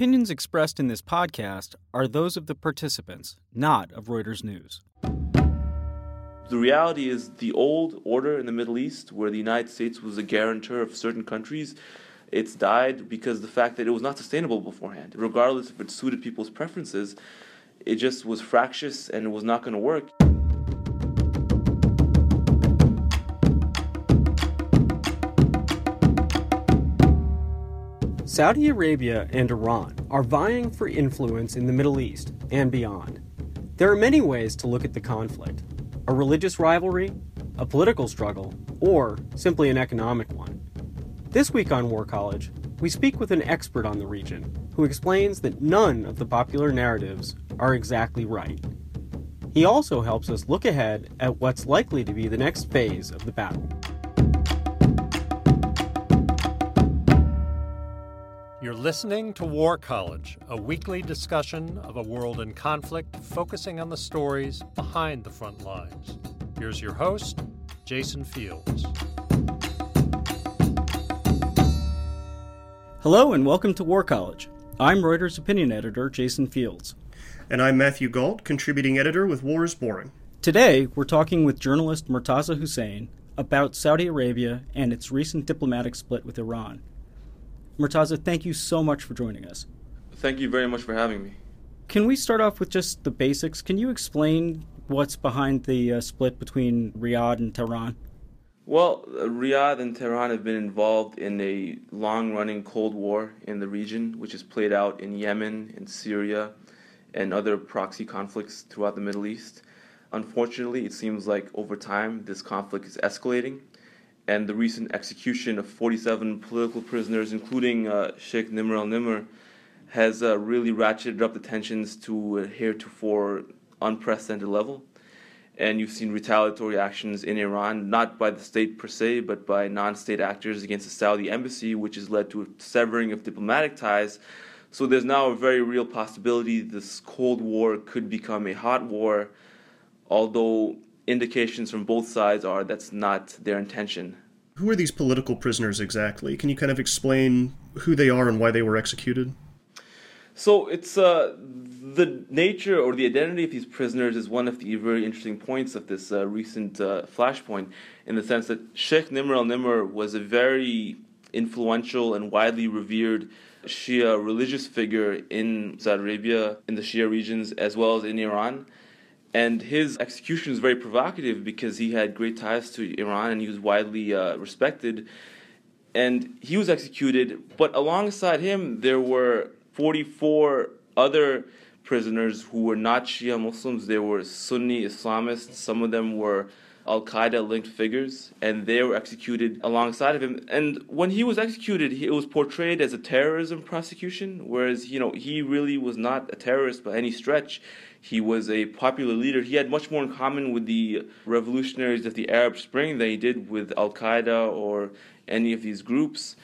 Opinions expressed in this podcast are those of the participants, not of Reuters News. The reality is the old order in the Middle East, where the United States was a guarantor of certain countries, it's died because the fact that it was not sustainable beforehand. Regardless if it suited people's preferences, it just was fractious and it was not going to work. Saudi Arabia and Iran are vying for influence in the Middle East and beyond. There are many ways to look at the conflict a religious rivalry, a political struggle, or simply an economic one. This week on War College, we speak with an expert on the region who explains that none of the popular narratives are exactly right. He also helps us look ahead at what's likely to be the next phase of the battle. You're listening to War College, a weekly discussion of a world in conflict focusing on the stories behind the front lines. Here's your host, Jason Fields. Hello and welcome to War College. I'm Reuters opinion editor Jason Fields. And I'm Matthew Gault, contributing editor with War is Boring. Today, we're talking with journalist Murtaza Hussain about Saudi Arabia and its recent diplomatic split with Iran. Murtaza, thank you so much for joining us. Thank you very much for having me. Can we start off with just the basics? Can you explain what's behind the uh, split between Riyadh and Tehran? Well, Riyadh and Tehran have been involved in a long running Cold War in the region, which has played out in Yemen, in Syria, and other proxy conflicts throughout the Middle East. Unfortunately, it seems like over time this conflict is escalating and the recent execution of 47 political prisoners, including uh, Sheikh Nimr al Nimr, has uh, really ratcheted up the tensions to a heretofore unprecedented level. And you've seen retaliatory actions in Iran, not by the state per se, but by non state actors against the Saudi embassy, which has led to a severing of diplomatic ties. So there's now a very real possibility this Cold War could become a hot war, although indications from both sides are that's not their intention. Who are these political prisoners exactly? Can you kind of explain who they are and why they were executed? So it's uh, the nature or the identity of these prisoners is one of the very interesting points of this uh, recent uh, flashpoint, in the sense that Sheikh Nimr al Nimr was a very influential and widely revered Shia religious figure in Saudi Arabia, in the Shia regions, as well as in Iran. And his execution was very provocative because he had great ties to Iran and he was widely uh, respected. And he was executed, but alongside him, there were 44 other prisoners who were not Shia Muslims. They were Sunni Islamists. Some of them were Al Qaeda linked figures, and they were executed alongside of him. And when he was executed, he, it was portrayed as a terrorism prosecution, whereas you know he really was not a terrorist by any stretch. He was a popular leader. He had much more in common with the revolutionaries of the Arab Spring than he did with Al Qaeda or any of these groups.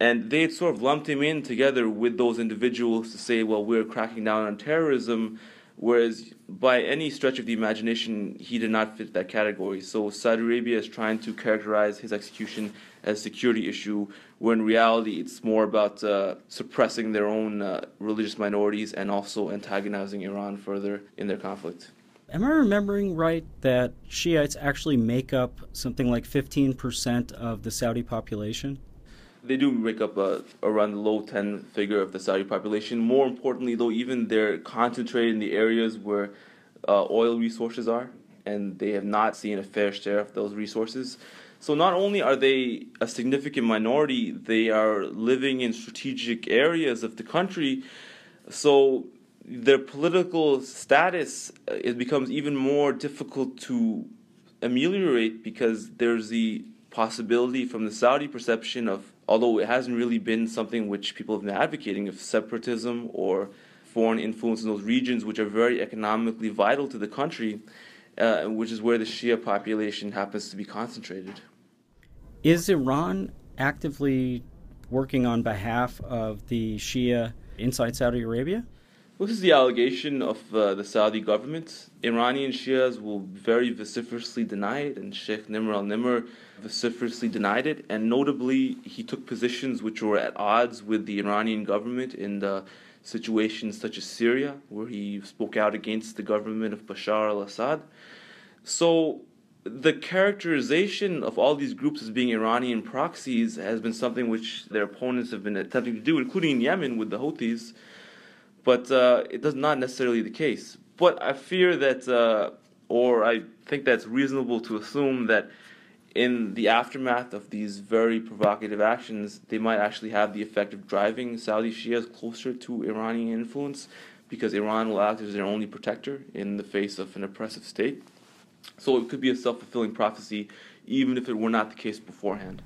And they had sort of lumped him in together with those individuals to say, well, we're cracking down on terrorism, whereas by any stretch of the imagination, he did not fit that category. So Saudi Arabia is trying to characterize his execution as a security issue, when in reality it's more about uh, suppressing their own uh, religious minorities and also antagonizing Iran further in their conflict. Am I remembering right that Shiites actually make up something like 15% of the Saudi population? They do make up uh, around the low 10 figure of the Saudi population. More importantly, though, even they're concentrated in the areas where uh, oil resources are, and they have not seen a fair share of those resources. So not only are they a significant minority, they are living in strategic areas of the country. So their political status uh, it becomes even more difficult to ameliorate because there's the possibility from the Saudi perception of although it hasn't really been something which people have been advocating of separatism or foreign influence in those regions which are very economically vital to the country uh, which is where the Shia population happens to be concentrated. Is Iran actively working on behalf of the Shia inside Saudi Arabia? This is the allegation of uh, the Saudi government. Iranian Shias will very vociferously deny it, and Sheikh Nimr al Nimr vociferously denied it. And notably, he took positions which were at odds with the Iranian government in the situations such as Syria, where he spoke out against the government of Bashar al Assad. So the characterization of all these groups as being Iranian proxies has been something which their opponents have been attempting to do, including in Yemen with the Houthis. But uh, does not necessarily the case. But I fear that, uh, or I think that's reasonable to assume that in the aftermath of these very provocative actions, they might actually have the effect of driving Saudi Shias closer to Iranian influence because Iran will act as their only protector in the face of an oppressive state. So it could be a self fulfilling prophecy, even if it were not the case beforehand.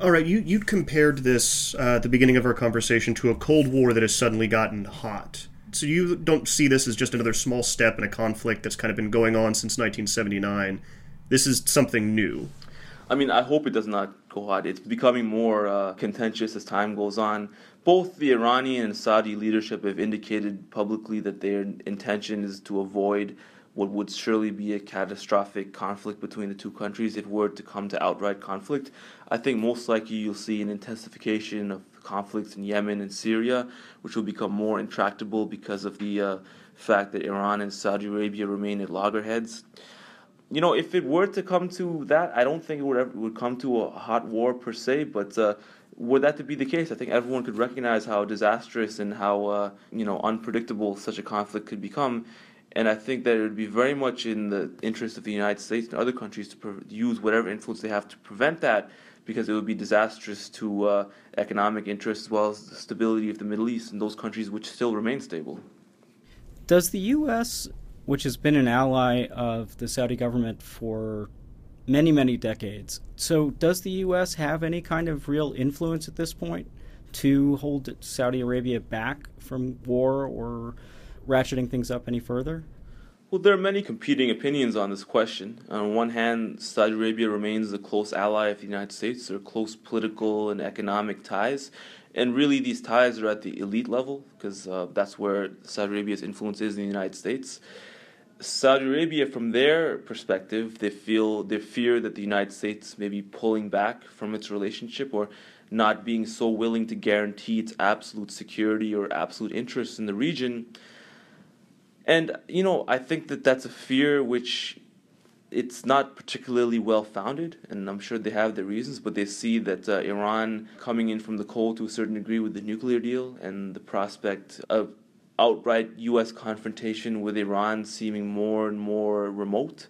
All right, you you compared this uh, at the beginning of our conversation to a Cold War that has suddenly gotten hot. So you don't see this as just another small step in a conflict that's kind of been going on since 1979. This is something new. I mean, I hope it does not go hot. It's becoming more uh, contentious as time goes on. Both the Iranian and Saudi leadership have indicated publicly that their intention is to avoid what would surely be a catastrophic conflict between the two countries if it were to come to outright conflict. I think most likely you'll see an intensification of conflicts in Yemen and Syria, which will become more intractable because of the uh, fact that Iran and Saudi Arabia remain at loggerheads. You know, if it were to come to that, I don't think it would ever would come to a hot war per se, but uh, were that to be the case, I think everyone could recognize how disastrous and how uh, you know unpredictable such a conflict could become. And I think that it would be very much in the interest of the United States and other countries to pre- use whatever influence they have to prevent that, because it would be disastrous to uh, economic interests as well as the stability of the Middle East and those countries which still remain stable. Does the U.S., which has been an ally of the Saudi government for many, many decades, so does the U.S. have any kind of real influence at this point to hold Saudi Arabia back from war or? Ratcheting things up any further? Well, there are many competing opinions on this question. On one hand, Saudi Arabia remains a close ally of the United States. There are close political and economic ties. And really, these ties are at the elite level because uh, that's where Saudi Arabia's influence is in the United States. Saudi Arabia, from their perspective, they feel they fear that the United States may be pulling back from its relationship or not being so willing to guarantee its absolute security or absolute interests in the region and you know, I think that that's a fear which it's not particularly well founded, and I'm sure they have their reasons, but they see that uh, Iran coming in from the cold to a certain degree with the nuclear deal and the prospect of outright U.S. confrontation with Iran seeming more and more remote.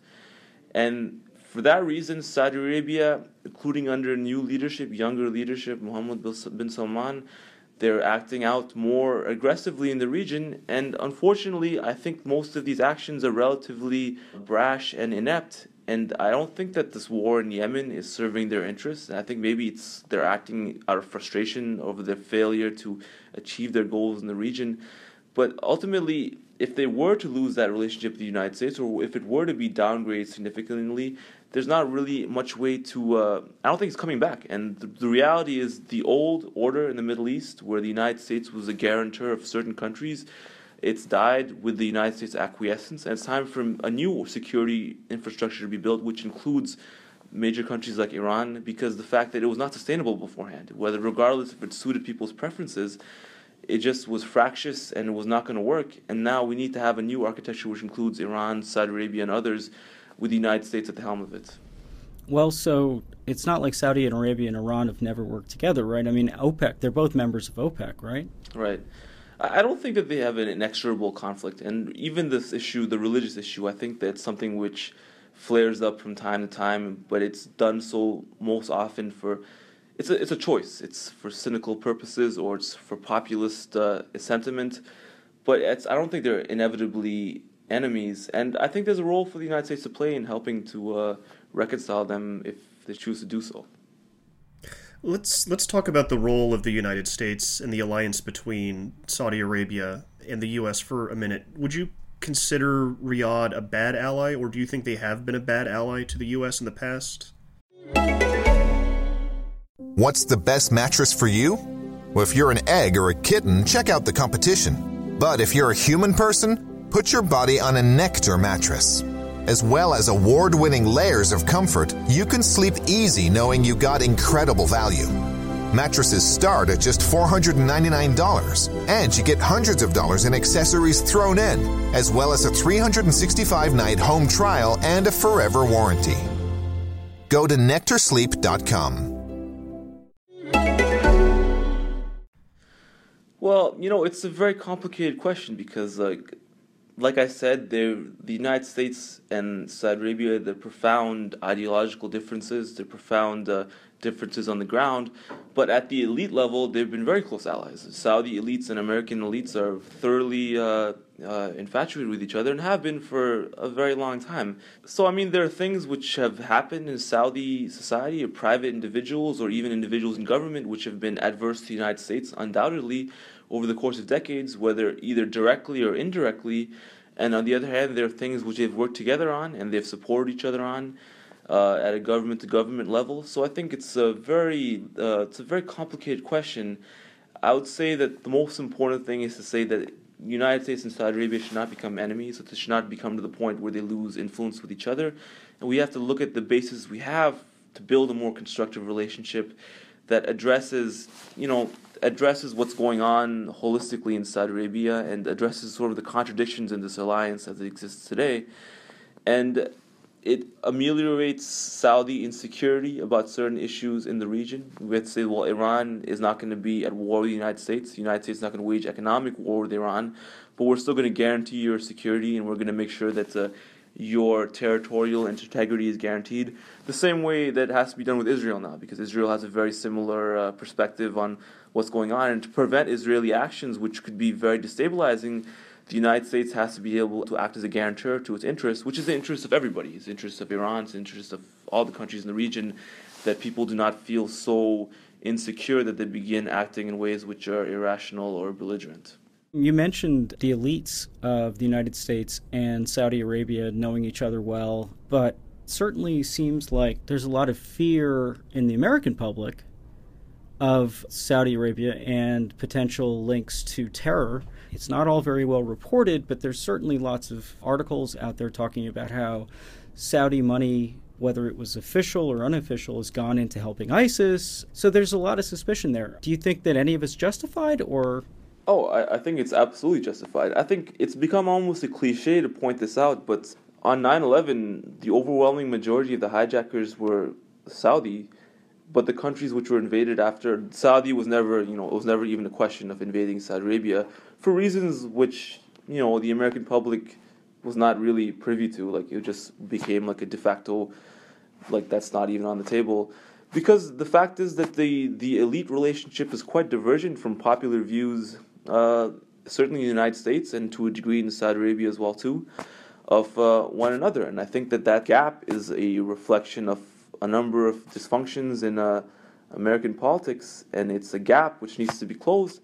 And for that reason, Saudi Arabia, including under new leadership, younger leadership, Mohammed bin Salman, they're acting out more aggressively in the region, and unfortunately, I think most of these actions are relatively brash and inept. And I don't think that this war in Yemen is serving their interests. I think maybe it's they're acting out of frustration over their failure to achieve their goals in the region. But ultimately, if they were to lose that relationship with the United States, or if it were to be downgraded significantly, there's not really much way to. Uh, I don't think it's coming back. And the, the, reality is, the old order in the Middle East, where the United States was a guarantor of certain countries, it's died with the United States acquiescence, and it's time for a new security infrastructure to be built, which includes major countries like Iran, because the fact that it was not sustainable beforehand, whether regardless if it suited people's preferences, it just was fractious and it was not going to work. And now we need to have a new architecture which includes Iran, Saudi Arabia, and others with the United States at the helm of it. Well, so it's not like Saudi Arabia and Iran have never worked together, right? I mean, OPEC, they're both members of OPEC, right? Right. I don't think that they have an inexorable conflict. And even this issue, the religious issue, I think that's something which flares up from time to time, but it's done so most often for. It's a, it's a choice. It's for cynical purposes or it's for populist uh, sentiment. But it's, I don't think they're inevitably enemies. And I think there's a role for the United States to play in helping to uh, reconcile them if they choose to do so. Let's let's talk about the role of the United States and the alliance between Saudi Arabia and the U.S. for a minute. Would you consider Riyadh a bad ally, or do you think they have been a bad ally to the U.S. in the past? What's the best mattress for you? Well, if you're an egg or a kitten, check out the competition. But if you're a human person, Put your body on a Nectar mattress. As well as award winning layers of comfort, you can sleep easy knowing you got incredible value. Mattresses start at just $499, and you get hundreds of dollars in accessories thrown in, as well as a 365 night home trial and a forever warranty. Go to nectarsleep.com. Well, you know, it's a very complicated question because, like, like I said, the United States and Saudi Arabia, the profound ideological differences, the profound uh, differences on the ground, but at the elite level, they've been very close allies. Saudi elites and American elites are thoroughly uh, uh, infatuated with each other and have been for a very long time. So, I mean, there are things which have happened in Saudi society, or private individuals, or even individuals in government, which have been adverse to the United States, undoubtedly over the course of decades, whether either directly or indirectly. And on the other hand, there are things which they've worked together on and they've supported each other on uh, at a government to government level. So I think it's a very uh, it's a very complicated question. I would say that the most important thing is to say that United States and Saudi Arabia should not become enemies. It should not become to the point where they lose influence with each other. And we have to look at the basis we have to build a more constructive relationship that addresses, you know, addresses what's going on holistically in Saudi Arabia and addresses sort of the contradictions in this alliance as it exists today. And it ameliorates Saudi insecurity about certain issues in the region. We have to say, well, Iran is not going to be at war with the United States. The United States is not going to wage economic war with Iran, but we're still going to guarantee your security and we're going to make sure that uh, your territorial integrity is guaranteed. The same way that has to be done with Israel now, because Israel has a very similar uh, perspective on what's going on. And to prevent Israeli actions, which could be very destabilizing, the United States has to be able to act as a guarantor to its interests, which is the interest of everybody. It's the interest of Iran, it's the interest of all the countries in the region, that people do not feel so insecure that they begin acting in ways which are irrational or belligerent. You mentioned the elites of the United States and Saudi Arabia knowing each other well, but certainly seems like there's a lot of fear in the American public of Saudi Arabia and potential links to terror. It's not all very well reported, but there's certainly lots of articles out there talking about how Saudi money, whether it was official or unofficial, has gone into helping ISIS. So there's a lot of suspicion there. Do you think that any of it's justified or Oh, I, I think it's absolutely justified. I think it's become almost a cliche to point this out, but on 9 11, the overwhelming majority of the hijackers were Saudi, but the countries which were invaded after Saudi was never, you know, it was never even a question of invading Saudi Arabia for reasons which, you know, the American public was not really privy to. Like, it just became like a de facto, like, that's not even on the table because the fact is that the, the elite relationship is quite divergent from popular views uh, certainly in the United States and to a degree in Saudi Arabia as well too, of uh, one another. And I think that that gap is a reflection of a number of dysfunctions in uh, American politics, and it's a gap which needs to be closed.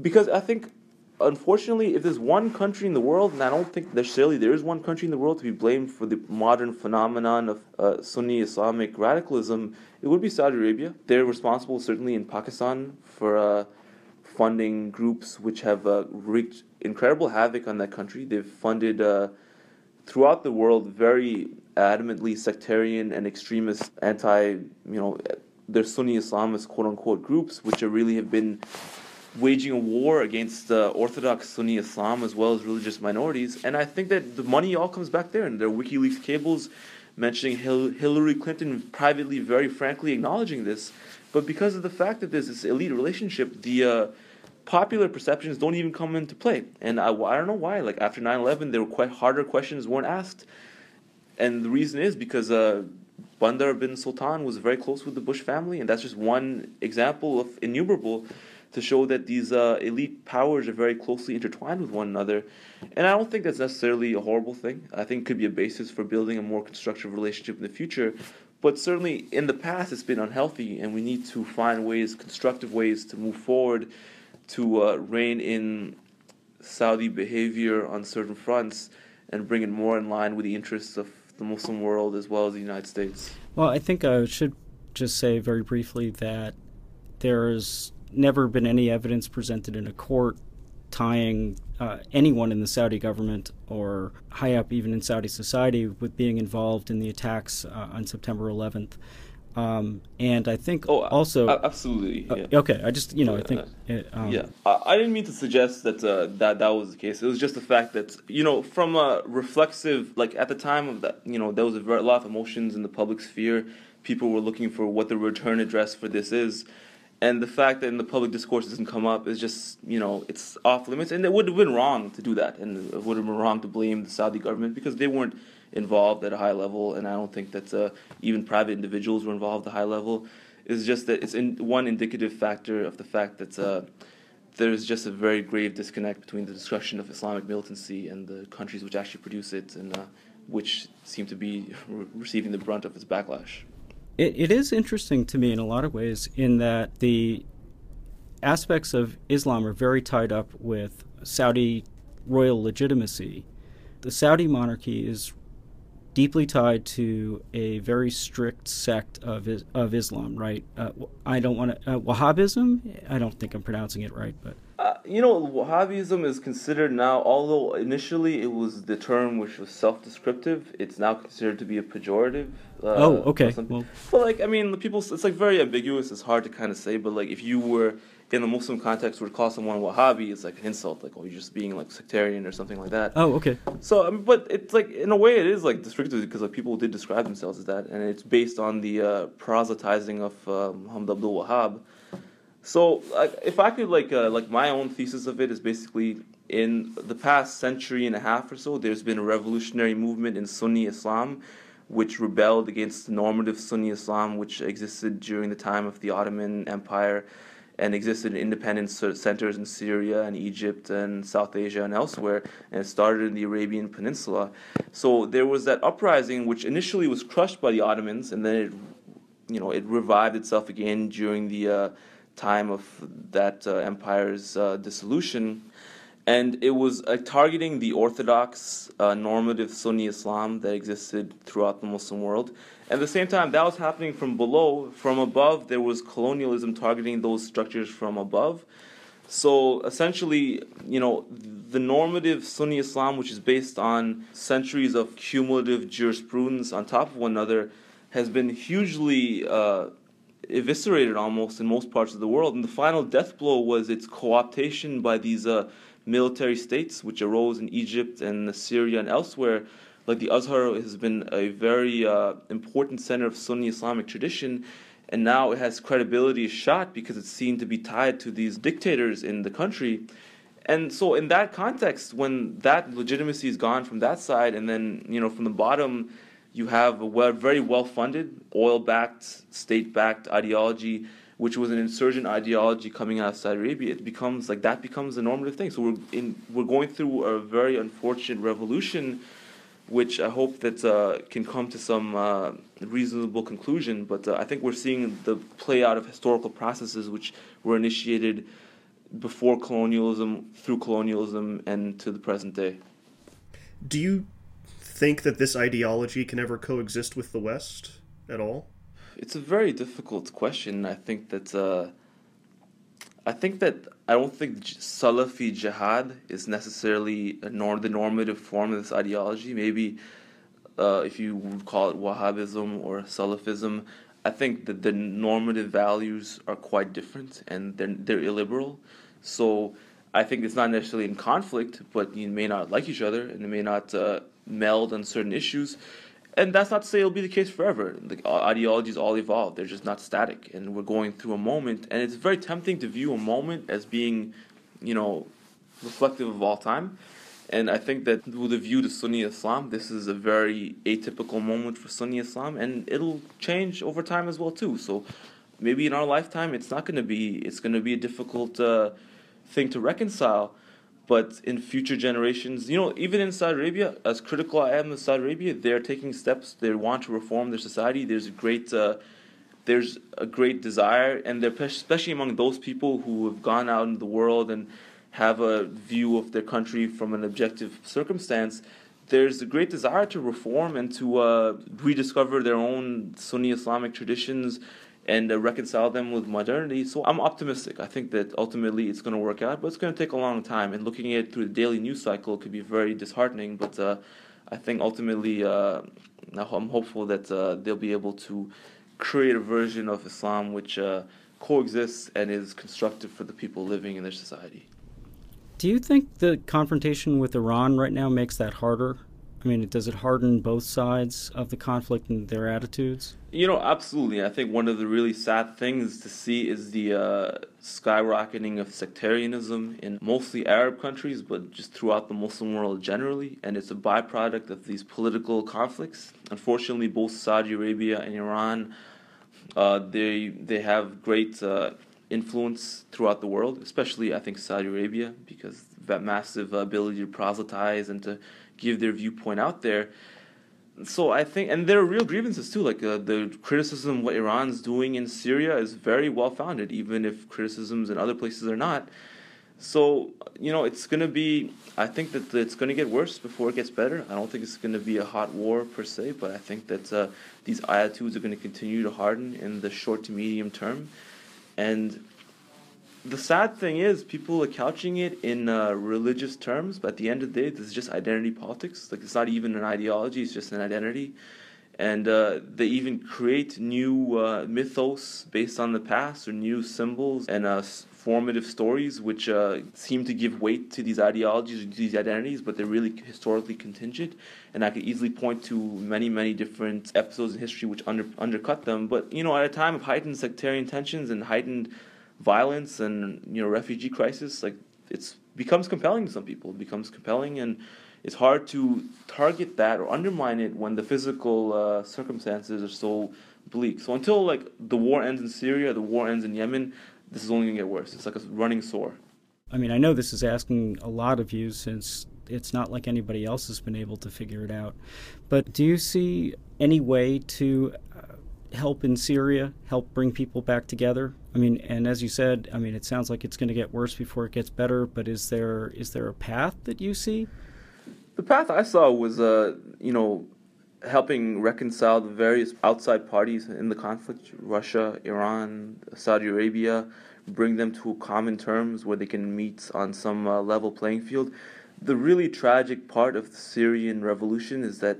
Because I think, unfortunately, if there's one country in the world, and I don't think necessarily there is one country in the world to be blamed for the modern phenomenon of uh, Sunni Islamic radicalism, it would be Saudi Arabia. They're responsible, certainly in Pakistan, for uh, funding groups which have uh, wreaked incredible havoc on that country. They've funded uh, throughout the world very adamantly sectarian and extremist anti, you know, they're Sunni Islamist quote unquote groups, which are really have been waging a war against uh, Orthodox Sunni Islam as well as religious minorities. And I think that the money all comes back there. And there are WikiLeaks cables mentioning Hil- Hillary Clinton privately, very frankly acknowledging this. But because of the fact that there's this elite relationship, the uh, popular perceptions don't even come into play. And I, I don't know why. Like after 9 11, there were quite harder questions weren't asked. And the reason is because uh, Bandar bin Sultan was very close with the Bush family, and that's just one example of innumerable to show that these uh, elite powers are very closely intertwined with one another. And I don't think that's necessarily a horrible thing. I think it could be a basis for building a more constructive relationship in the future. But certainly in the past, it's been unhealthy, and we need to find ways, constructive ways, to move forward to uh, rein in Saudi behavior on certain fronts and bring it more in line with the interests of the Muslim world as well as the United States. Well, I think I should just say very briefly that there's never been any evidence presented in a court tying uh, anyone in the Saudi government or high up even in Saudi society with being involved in the attacks uh, on September 11th. Um, and I think Oh, also absolutely. Uh, okay, I just you know I think uh, um, yeah, I, I didn't mean to suggest that uh, that that was the case. It was just the fact that you know, from a reflexive, like at the time of that, you know, there was a lot of emotions in the public sphere. People were looking for what the return address for this is, and the fact that in the public discourse it doesn't come up is just you know it's off limits. And it would have been wrong to do that, and it would have been wrong to blame the Saudi government because they weren't involved at a high level, and I don't think that uh, even private individuals were involved at a high level. It's just that it's in one indicative factor of the fact that uh, there's just a very grave disconnect between the discussion of Islamic militancy and the countries which actually produce it, and uh, which seem to be re- receiving the brunt of its backlash. It, it is interesting to me in a lot of ways in that the aspects of Islam are very tied up with Saudi royal legitimacy. The Saudi monarchy is deeply tied to a very strict sect of of Islam, right? Uh, I don't want to uh, Wahhabism. I don't think I'm pronouncing it right, but Uh, you know, Wahhabism is considered now, although initially it was the term which was self-descriptive, it's now considered to be a pejorative. Uh, Oh, okay. Well- but like, I mean, the people, it's like very ambiguous. It's hard to kind of say. But like, if you were in the Muslim context, would call someone Wahhabi, it's like an insult, like, oh, you're just being like sectarian or something like that. oh, okay. So, I mean, but it's like in a way it is like descriptive because like people did describe themselves as that, and it's based on the uh, proselytizing of uh, Muhammad Abdul Wahhab. So, like, if I could like uh, like my own thesis of it is basically in the past century and a half or so, there's been a revolutionary movement in Sunni Islam, which rebelled against the normative Sunni Islam which existed during the time of the Ottoman Empire and existed in independent centers in Syria and Egypt and South Asia and elsewhere, and it started in the Arabian Peninsula. So there was that uprising, which initially was crushed by the Ottomans, and then it, you know, it revived itself again during the uh, time of that uh, empire's uh, dissolution. And it was uh, targeting the orthodox uh, normative Sunni Islam that existed throughout the Muslim world. At the same time, that was happening from below. From above, there was colonialism targeting those structures from above. So essentially, you know, the normative Sunni Islam, which is based on centuries of cumulative jurisprudence on top of one another, has been hugely uh, eviscerated almost in most parts of the world. And the final death blow was its co-optation by these uh, military states, which arose in Egypt and Syria and elsewhere. Like the Azhar has been a very uh, important center of Sunni Islamic tradition, and now it has credibility shot because it's seen to be tied to these dictators in the country. And so, in that context, when that legitimacy is gone from that side, and then you know from the bottom, you have a well, very well-funded, oil-backed, state-backed ideology, which was an insurgent ideology coming out of Saudi Arabia. It becomes like that becomes a normative thing. So we're in we're going through a very unfortunate revolution, which I hope that uh, can come to some uh, reasonable conclusion. But uh, I think we're seeing the play out of historical processes which were initiated before colonialism, through colonialism, and to the present day. Do you think that this ideology can ever coexist with the West at all? It's a very difficult question. I think that uh, I think that I don't think Salafi jihad is necessarily a nor- the normative form of this ideology. Maybe uh, if you would call it Wahhabism or Salafism, I think that the normative values are quite different and they're, they're illiberal. So I think it's not necessarily in conflict, but you may not like each other and they may not uh, meld on certain issues. And that's not to say it'll be the case forever. The ideologies all evolve; they're just not static. And we're going through a moment, and it's very tempting to view a moment as being, you know, reflective of all time. And I think that with a view to Sunni Islam, this is a very atypical moment for Sunni Islam, and it'll change over time as well too. So maybe in our lifetime, it's not going to be it's going to be a difficult uh, thing to reconcile. But in future generations, you know, even in Saudi Arabia, as critical I am of Saudi Arabia, they're taking steps. They want to reform their society. There's a great, uh, there's a great desire, and they're especially among those people who have gone out in the world and have a view of their country from an objective circumstance. There's a great desire to reform and to uh, rediscover their own Sunni Islamic traditions and uh, reconcile them with modernity. So I'm optimistic. I think that ultimately it's going to work out, but it's going to take a long time. And looking at it through the daily news cycle could be very disheartening. But uh, I think ultimately, uh, I'm hopeful that uh, they'll be able to create a version of Islam which uh, coexists and is constructive for the people living in their society. Do you think the confrontation with Iran right now makes that harder? I mean, does it harden both sides of the conflict and their attitudes? You know, absolutely. I think one of the really sad things to see is the uh, skyrocketing of sectarianism in mostly Arab countries, but just throughout the Muslim world generally. And it's a byproduct of these political conflicts. Unfortunately, both Saudi Arabia and Iran, uh, they they have great uh, influence throughout the world, especially I think Saudi Arabia, because that massive ability to proselytize and to give their viewpoint out there. So I think, and there are real grievances too. Like uh, the criticism of what Iran's doing in Syria is very well founded, even if criticisms in other places are not. So you know, it's going to be. I think that it's going to get worse before it gets better. I don't think it's going to be a hot war per se, but I think that uh, these attitudes are going to continue to harden in the short to medium term, and the sad thing is people are couching it in uh, religious terms but at the end of the day this is just identity politics. Like it's not even an ideology it's just an identity. And uh, they even create new uh, mythos based on the past or new symbols and uh, formative stories which uh, seem to give weight to these ideologies or these identities but they're really historically contingent. And i could easily point to many many different episodes in history which under, undercut them. But you know at a time of heightened sectarian tensions and heightened violence and you know refugee crisis, like it's becomes compelling to some people. It becomes compelling, and it's hard to target that or undermine it when the physical uh, circumstances are so bleak. So until like the war ends in Syria, the war ends in Yemen, this is only gonna get worse. It's like a running sore. I mean, I know this is asking a lot of you since it's not like anybody else has been able to figure it out. But do you see any way to help in Syria, help bring people back together? I mean, and as you said, I mean, it sounds like it's going to get worse before it gets better. But is there is there a path that you see? The path I saw was, uh, you know, helping reconcile the various outside parties in the conflict: Russia, Iran, Saudi Arabia, bring them to common terms where they can meet on some uh, level playing field. The really tragic part of the Syrian revolution is that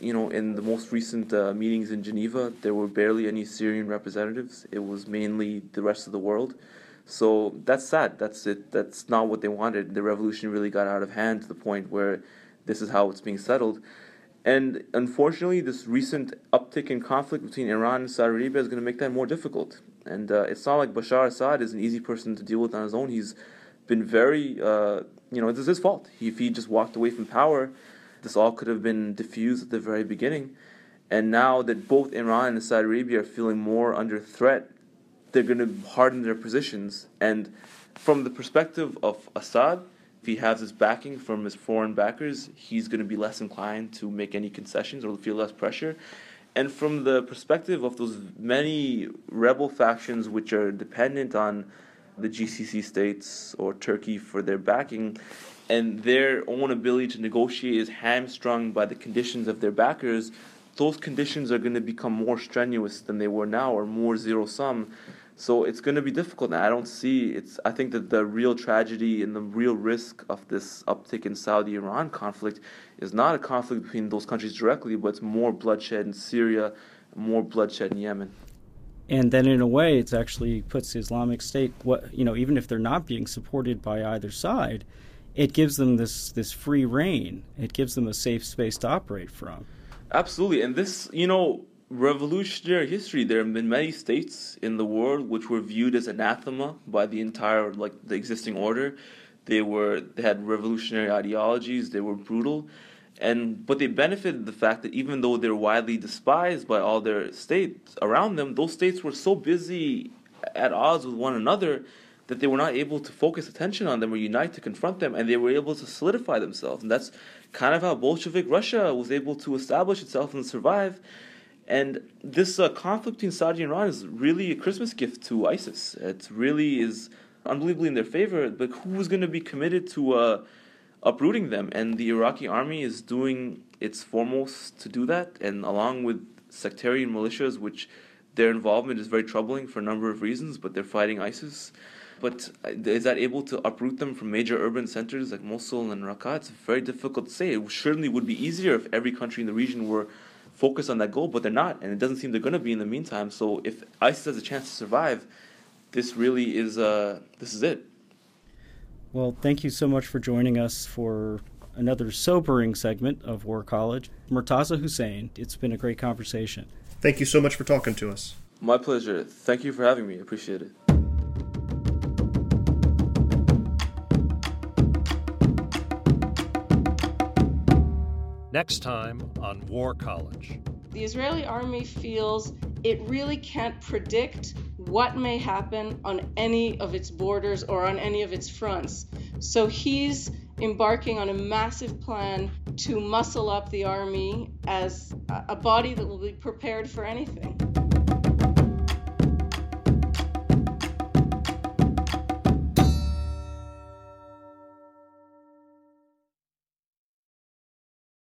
you know, in the most recent uh, meetings in Geneva, there were barely any Syrian representatives. It was mainly the rest of the world. So that's sad. That's it. That's not what they wanted. The revolution really got out of hand to the point where this is how it's being settled. And unfortunately, this recent uptick in conflict between Iran and Saudi Arabia is going to make that more difficult. And uh, it's not like Bashar Assad is an easy person to deal with on his own. He's been very, uh, you know, is his fault. He, if he just walked away from power, this all could have been diffused at the very beginning. And now that both Iran and Saudi Arabia are feeling more under threat, they're going to harden their positions. And from the perspective of Assad, if he has his backing from his foreign backers, he's going to be less inclined to make any concessions or feel less pressure. And from the perspective of those many rebel factions which are dependent on the GCC states or Turkey for their backing, and their own ability to negotiate is hamstrung by the conditions of their backers, those conditions are going to become more strenuous than they were now or more zero sum. So it's going to be difficult. And I don't see it's. I think that the real tragedy and the real risk of this uptick in Saudi-Iran conflict is not a conflict between those countries directly, but it's more bloodshed in Syria, more bloodshed in Yemen and then in a way it actually puts the islamic state what you know even if they're not being supported by either side it gives them this this free reign. It gives them a safe space to operate from. Absolutely, and this you know revolutionary history. There have been many states in the world which were viewed as anathema by the entire like the existing order. They were they had revolutionary ideologies. They were brutal, and but they benefited the fact that even though they're widely despised by all their states around them, those states were so busy at odds with one another that they were not able to focus attention on them or unite to confront them, and they were able to solidify themselves. And that's kind of how Bolshevik Russia was able to establish itself and survive. And this uh, conflict between Saudi and Iran is really a Christmas gift to ISIS. It really is unbelievably in their favor, but who's going to be committed to uh, uprooting them? And the Iraqi army is doing its foremost to do that, and along with sectarian militias, which their involvement is very troubling for a number of reasons, but they're fighting ISIS. But uh, is that able to uproot them from major urban centers like Mosul and Raqqa? It's very difficult to say. It certainly would be easier if every country in the region were focused on that goal, but they're not, and it doesn't seem they're going to be in the meantime. So if ISIS has a chance to survive, this really is uh, this is it. Well, thank you so much for joining us for another sobering segment of War College. Murtaza Hussain, it's been a great conversation. Thank you so much for talking to us. My pleasure. Thank you for having me. Appreciate it. Next time on War College. The Israeli army feels it really can't predict what may happen on any of its borders or on any of its fronts. So he's embarking on a massive plan to muscle up the army as a body that will be prepared for anything.